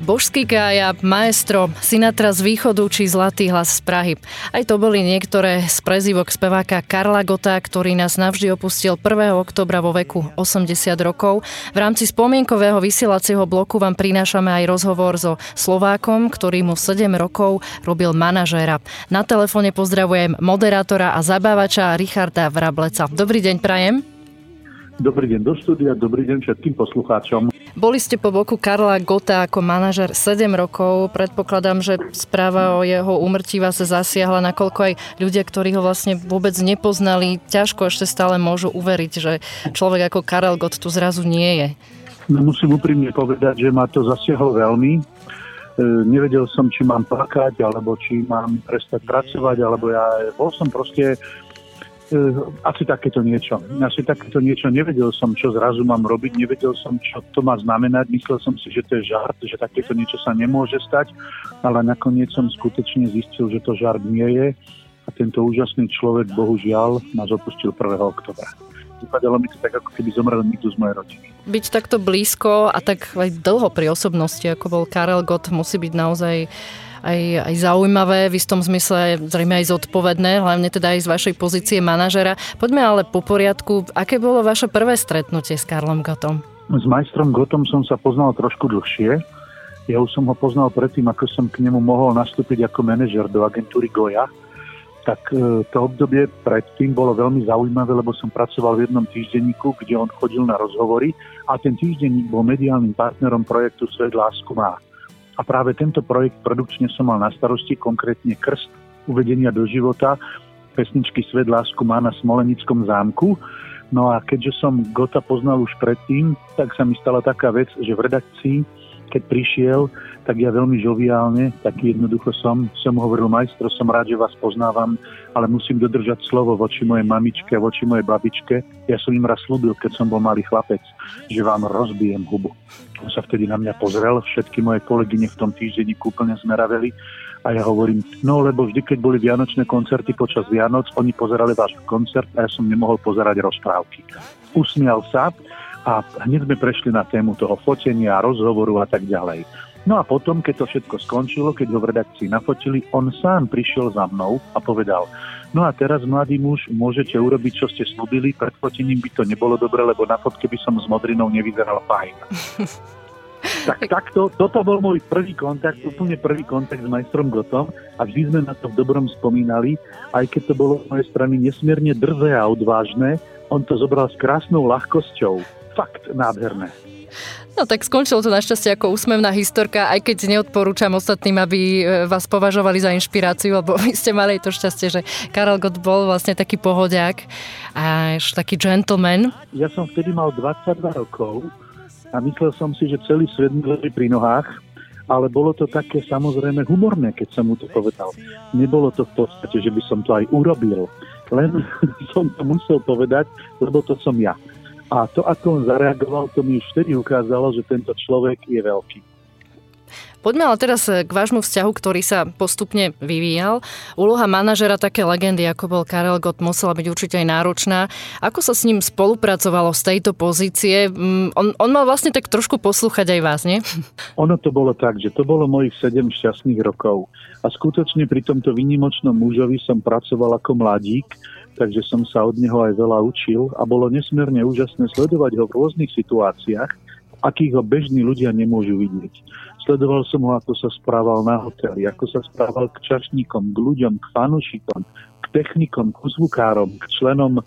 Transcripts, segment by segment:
Božský kája, maestro, Sinatra z východu či Zlatý hlas z Prahy. Aj to boli niektoré z prezývok speváka Karla Gota, ktorý nás navždy opustil 1. oktobra vo veku 80 rokov. V rámci spomienkového vysielacieho bloku vám prinášame aj rozhovor so Slovákom, ktorý mu 7 rokov robil manažéra. Na telefóne pozdravujem moderátora a zabávača Richarda Vrableca. Dobrý deň, Prajem. Dobrý deň do štúdia, dobrý deň všetkým poslucháčom. Boli ste po boku Karla Gota ako manažer 7 rokov. Predpokladám, že správa o jeho úmrtí vás zasiahla, nakoľko aj ľudia, ktorí ho vlastne vôbec nepoznali, ťažko ešte stále môžu uveriť, že človek ako Karel Gott tu zrazu nie je. No, musím úprimne povedať, že ma to zasiahlo veľmi. E, nevedel som, či mám plakať, alebo či mám prestať pracovať, alebo ja bol som proste asi takéto niečo. Asi takéto niečo. Nevedel som, čo zrazu mám robiť, nevedel som, čo to má znamenať. Myslel som si, že to je žart, že takéto niečo sa nemôže stať, ale nakoniec som skutočne zistil, že to žart nie je a tento úžasný človek, bohužiaľ, nás opustil 1. oktobra. Vypadalo mi to tak, ako keby zomrel niekto z mojej rodiny. Byť takto blízko a tak aj dlho pri osobnosti, ako bol Karel Gott, musí byť naozaj aj, aj zaujímavé, v istom zmysle zrejme aj zodpovedné, hlavne teda aj z vašej pozície manažera. Poďme ale po poriadku, aké bolo vaše prvé stretnutie s Karlom Gotom? S majstrom Gotom som sa poznal trošku dlhšie. Ja už som ho poznal predtým, ako som k nemu mohol nastúpiť ako manažer do agentúry Goja. Tak e, to obdobie predtým bolo veľmi zaujímavé, lebo som pracoval v jednom týždenníku, kde on chodil na rozhovory a ten týždenník bol mediálnym partnerom projektu Svet lásku má. A práve tento projekt produkčne som mal na starosti, konkrétne krst uvedenia do života pesničky Svet lásku má na Smolenickom zámku. No a keďže som Gota poznal už predtým, tak sa mi stala taká vec, že v redakcii, keď prišiel, tak ja veľmi žoviálne, tak jednoducho som, som hovoril, majstro, som rád, že vás poznávam, ale musím dodržať slovo voči mojej mamičke, voči mojej babičke. Ja som im raz slúbil, keď som bol malý chlapec, že vám rozbijem hubu. On sa vtedy na mňa pozrel, všetky moje kolegyne v tom týždeni úplne zmeraveli a ja hovorím, no lebo vždy, keď boli vianočné koncerty počas Vianoc, oni pozerali váš koncert a ja som nemohol pozerať rozprávky. Usmial sa a hneď sme prešli na tému toho fotenia, rozhovoru a tak ďalej. No a potom, keď to všetko skončilo, keď ho v redakcii nafotili, on sám prišiel za mnou a povedal, no a teraz, mladý muž, môžete urobiť, čo ste slúbili, pred fotením by to nebolo dobre, lebo na fotke by som s modrinou nevyzeral fajn. tak takto, toto bol môj prvý kontakt, úplne prvý kontakt s majstrom Gotom a vždy sme na to v dobrom spomínali, aj keď to bolo z mojej strany nesmierne drzé a odvážne, on to zobral s krásnou ľahkosťou. Fakt nádherné. No tak skončilo to našťastie ako úsmevná historka, aj keď neodporúčam ostatným, aby e, vás považovali za inšpiráciu, lebo vy ste mali to šťastie, že Karel Gott bol vlastne taký pohodiak a taký gentleman. Ja som vtedy mal 22 rokov a myslel som si, že celý svet mi leží pri nohách, ale bolo to také samozrejme humorné, keď som mu to povedal. Nebolo to v podstate, že by som to aj urobil, len som to musel povedať, lebo to som ja. A to, ako on zareagoval, to mi už vtedy ukázalo, že tento človek je veľký. Poďme ale teraz k vášmu vzťahu, ktorý sa postupne vyvíjal. Úloha manažera také legendy, ako bol Karel Gott, musela byť určite aj náročná. Ako sa s ním spolupracovalo z tejto pozície? Mm, on, on mal vlastne tak trošku poslúchať aj vás, nie? Ono to bolo tak, že to bolo mojich 7 šťastných rokov. A skutočne pri tomto výnimočnom mužovi som pracoval ako mladík takže som sa od neho aj veľa učil a bolo nesmierne úžasné sledovať ho v rôznych situáciách, akých ho bežní ľudia nemôžu vidieť. Sledoval som ho, ako sa správal na hoteli, ako sa správal k čašníkom, k ľuďom, k fanušikom, k technikom, k zvukárom, k členom e,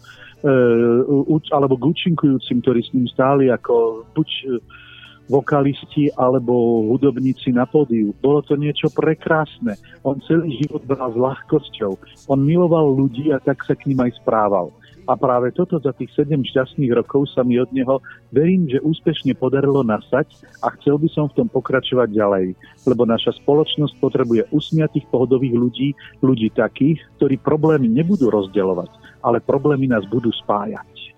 alebo k účinkujúcim, ktorí s ním stáli ako buď vokalisti alebo hudobníci na pódiu. Bolo to niečo prekrásne. On celý život bral s ľahkosťou. On miloval ľudí a tak sa k ním aj správal. A práve toto za tých 7 šťastných rokov sa mi od neho, verím, že úspešne podarilo nasať a chcel by som v tom pokračovať ďalej. Lebo naša spoločnosť potrebuje usmiatých pohodových ľudí, ľudí takých, ktorí problémy nebudú rozdeľovať, ale problémy nás budú spájať.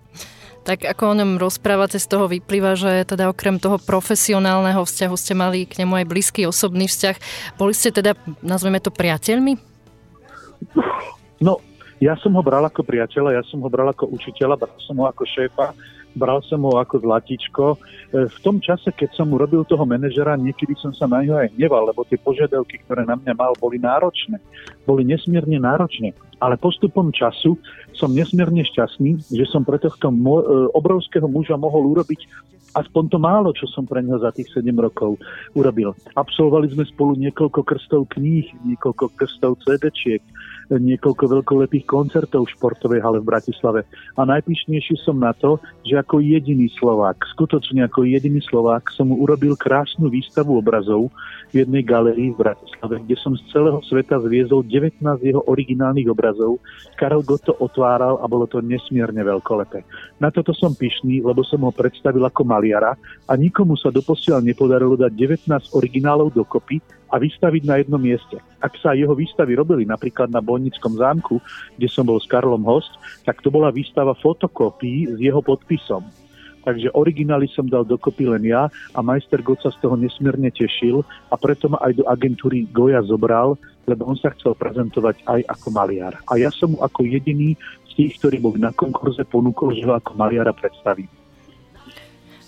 Tak ako o ňom rozprávate, z toho vyplýva, že teda okrem toho profesionálneho vzťahu ste mali k nemu aj blízky osobný vzťah. Boli ste teda, nazveme to, priateľmi? No, ja som ho bral ako priateľa, ja som ho bral ako učiteľa, bral som ho ako šéfa, bral som ho ako zlatičko. E, v tom čase, keď som urobil toho manažera, niekedy som sa na ňo aj hneval, lebo tie požiadavky, ktoré na mňa mal, boli náročné. Boli nesmierne náročné. Ale postupom času som nesmierne šťastný, že som pre tohto mo- e, obrovského muža mohol urobiť aspoň to málo, čo som pre neho za tých 7 rokov urobil. Absolvovali sme spolu niekoľko krstov kníh, niekoľko krstov CD-čiek, niekoľko veľkolepých koncertov v športovej hale v Bratislave. A najpíšnejší som na to, že ako jediný Slovák, skutočne ako jediný Slovák, som urobil krásnu výstavu obrazov v jednej galerii v Bratislave, kde som z celého sveta zviezol 19 jeho originálnych obrazov. Karel Gotto otváral a bolo to nesmierne veľkolepé. Na toto som pyšný, lebo som ho predstavil ako maliara a nikomu sa doposiaľ nepodarilo dať 19 originálov dokopy a vystaviť na jednom mieste. Ak sa jeho výstavy robili napríklad na Bojnickom zámku, kde som bol s Karlom host, tak to bola výstava fotokópií s jeho podpisom. Takže originály som dal dokopy len ja a majster God sa z toho nesmierne tešil a preto ma aj do agentúry Goja zobral, lebo on sa chcel prezentovať aj ako maliar. A ja som mu ako jediný z tých, ktorí boli na konkurze, ponúkol, že ho ako maliara predstavím.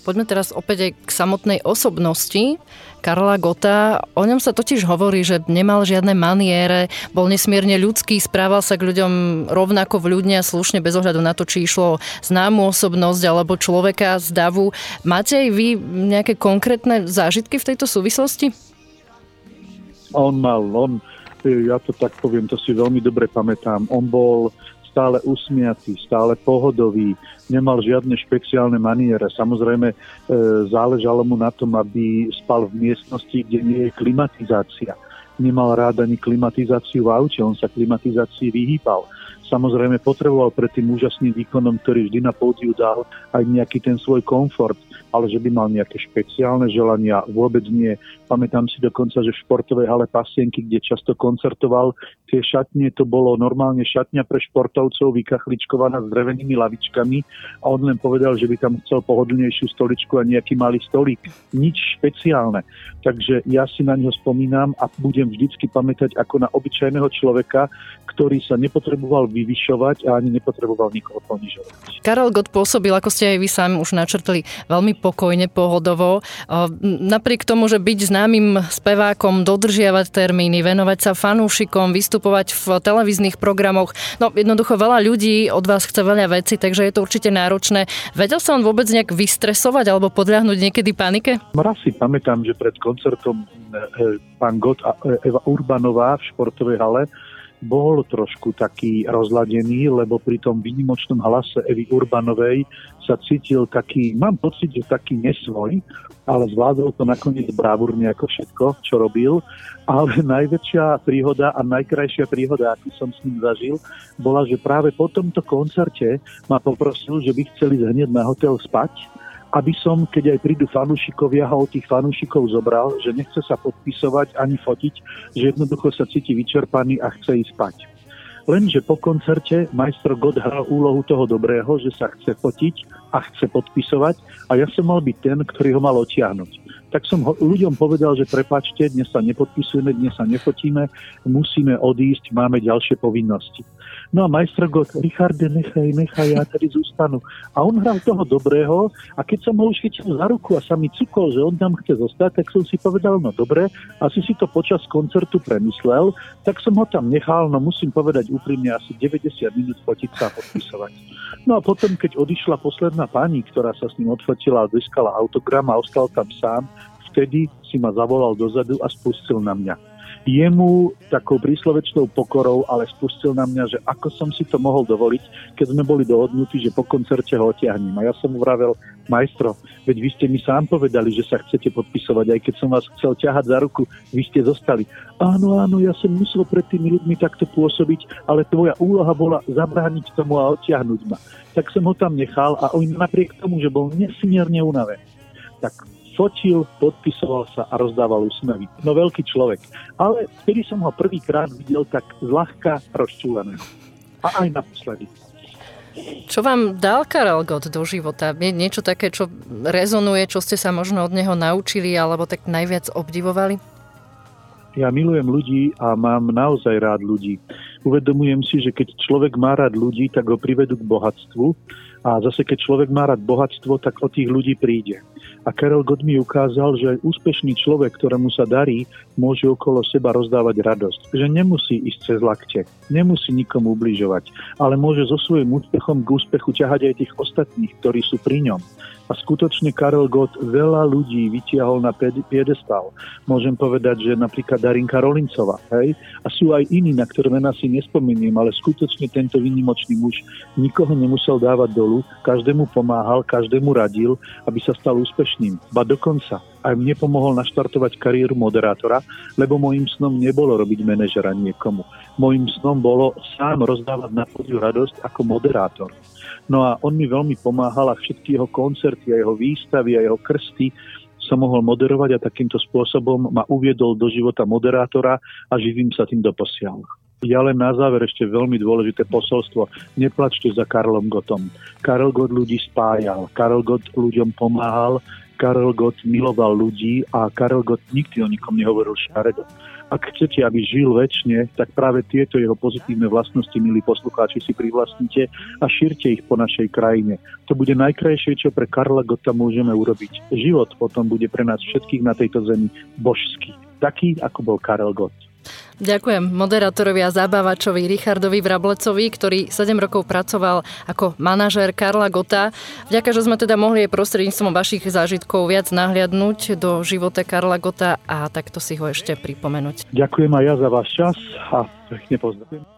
Poďme teraz opäť aj k samotnej osobnosti Karla Gota. O ňom sa totiž hovorí, že nemal žiadne maniere, bol nesmierne ľudský, správal sa k ľuďom rovnako vľudne a slušne bez ohľadu na to, či išlo známu osobnosť alebo človeka z davu. Máte aj vy nejaké konkrétne zážitky v tejto súvislosti? On mal, on, ja to tak poviem, to si veľmi dobre pamätám. On bol stále usmiatý, stále pohodový, nemal žiadne špeciálne maniere. Samozrejme, e, záležalo mu na tom, aby spal v miestnosti, kde nie je klimatizácia. Nemal rád ani klimatizáciu v aute, on sa klimatizácii vyhýbal. Samozrejme potreboval pred tým úžasným výkonom, ktorý vždy na pódiu dal, aj nejaký ten svoj komfort ale že by mal nejaké špeciálne želania, vôbec nie. Pamätám si dokonca, že v športovej hale Pasienky, kde často koncertoval, tie šatne, to bolo normálne šatňa pre športovcov, vykachličkovaná s drevenými lavičkami a on len povedal, že by tam chcel pohodlnejšiu stoličku a nejaký malý stolík. Nič špeciálne. Takže ja si na neho spomínam a budem vždycky pamätať ako na obyčajného človeka, ktorý sa nepotreboval vyvyšovať a ani nepotreboval nikoho ponižovať. Karol Gott pôsobil, ako ste aj vy sami už načrtli, veľmi pokojne, pohodovo. Napriek tomu, že byť známym spevákom, dodržiavať termíny, venovať sa fanúšikom, vystupovať v televíznych programoch, no jednoducho veľa ľudí od vás chce veľa veci, takže je to určite náročné. Vedel sa on vôbec nejak vystresovať alebo podľahnuť niekedy panike? Raz si pamätám, že pred koncertom e, e, pán Gott a e, Eva Urbanová v športovej hale bol trošku taký rozladený, lebo pri tom výnimočnom hlase Evy Urbanovej sa cítil taký, mám pocit, že taký nesvoj, ale zvládol to nakoniec bravúrne ako všetko, čo robil. Ale najväčšia príhoda a najkrajšia príhoda, akú som s ním zažil, bola, že práve po tomto koncerte ma poprosil, že by chceli hneď na hotel spať aby som, keď aj prídu fanúšikovia, ho od tých fanúšikov zobral, že nechce sa podpisovať ani fotiť, že jednoducho sa cíti vyčerpaný a chce ísť spať. Lenže po koncerte majstro God hral úlohu toho dobrého, že sa chce fotiť a chce podpisovať a ja som mal byť ten, ktorý ho mal otiahnuť. Tak som ho, ľuďom povedal, že prepačte, dnes sa nepodpisujeme, dnes sa nefotíme, musíme odísť, máme ďalšie povinnosti. No a majster God, Richarde, nechaj, nechaj, ja tady zústanu. A on hral toho dobrého a keď som ho už chytil za ruku a sa mi cukol, že on tam chce zostať, tak som si povedal, no dobre, asi si to počas koncertu premyslel, tak som ho tam nechal, no musím povedať úprimne, asi 90 minút fotiť sa a podpisovať. No a potom, keď odišla posledná pani, ktorá sa s ním odfotila a získala autogram a ostal tam sám, vtedy si ma zavolal dozadu a spustil na mňa jemu takou príslovečnou pokorou, ale spustil na mňa, že ako som si to mohol dovoliť, keď sme boli dohodnutí, že po koncerte ho otiahnem. A ja som mu vravel, majstro, veď vy ste mi sám povedali, že sa chcete podpisovať, aj keď som vás chcel ťahať za ruku, vy ste zostali. Áno, áno, ja som musel pred tými ľuďmi takto pôsobiť, ale tvoja úloha bola zabrániť tomu a odtiahnuť ma. Tak som ho tam nechal a on napriek tomu, že bol nesmierne unavený, tak fotil, podpisoval sa a rozdával úsmevy. No veľký človek. Ale vtedy som ho prvýkrát videl tak zľahka rozčúleného. A aj naposledy. Čo vám dal Karel Gott do života? Je niečo také, čo rezonuje, čo ste sa možno od neho naučili alebo tak najviac obdivovali? Ja milujem ľudí a mám naozaj rád ľudí. Uvedomujem si, že keď človek má rád ľudí, tak ho privedú k bohatstvu a zase, keď človek má rád bohatstvo, tak o tých ľudí príde. A Karel Gott mi ukázal, že úspešný človek, ktorému sa darí, môže okolo seba rozdávať radosť. Že nemusí ísť cez lakte, nemusí nikomu ubližovať, ale môže so svojím úspechom k úspechu ťahať aj tých ostatných, ktorí sú pri ňom. A skutočne Karel Gott veľa ľudí vytiahol na piedestal. Môžem povedať, že napríklad Darinka Rolincová, hej? A sú aj iní, na ktoré mená si nespomeniem, ale skutočne tento vynimočný muž nikoho nemusel dávať dolu, každému pomáhal, každému radil, aby sa stal úspešným. Ba dokonca aj mne pomohol naštartovať kariéru moderátora, lebo môjim snom nebolo robiť manažera niekomu. Môjim snom bolo sám rozdávať na podiu radosť ako moderátor. No a on mi veľmi pomáhal a všetky jeho koncerty a jeho výstavy a jeho krsty som mohol moderovať a takýmto spôsobom ma uviedol do života moderátora a živím sa tým doposiaľ. Ja len na záver ešte veľmi dôležité posolstvo. Neplačte za Karlom Gotom. Karel Gott ľudí spájal, Karel Gott ľuďom pomáhal, Karel Gott miloval ľudí a Karel Gott nikdy o nikom nehovoril šaredo. Ak chcete, aby žil väčšine, tak práve tieto jeho pozitívne vlastnosti, milí poslucháči, si privlastnite a šírte ich po našej krajine. To bude najkrajšie, čo pre Karla Gota môžeme urobiť. Život potom bude pre nás všetkých na tejto zemi božský. Taký, ako bol Karel Gott. Ďakujem moderátorovi a zábavačovi Richardovi Vrablecovi, ktorý 7 rokov pracoval ako manažér Karla Gota. Vďaka, že sme teda mohli aj prostredníctvom vašich zážitkov viac nahliadnúť do života Karla Gota a takto si ho ešte pripomenúť. Ďakujem aj ja za váš čas a pekne pozdravujem.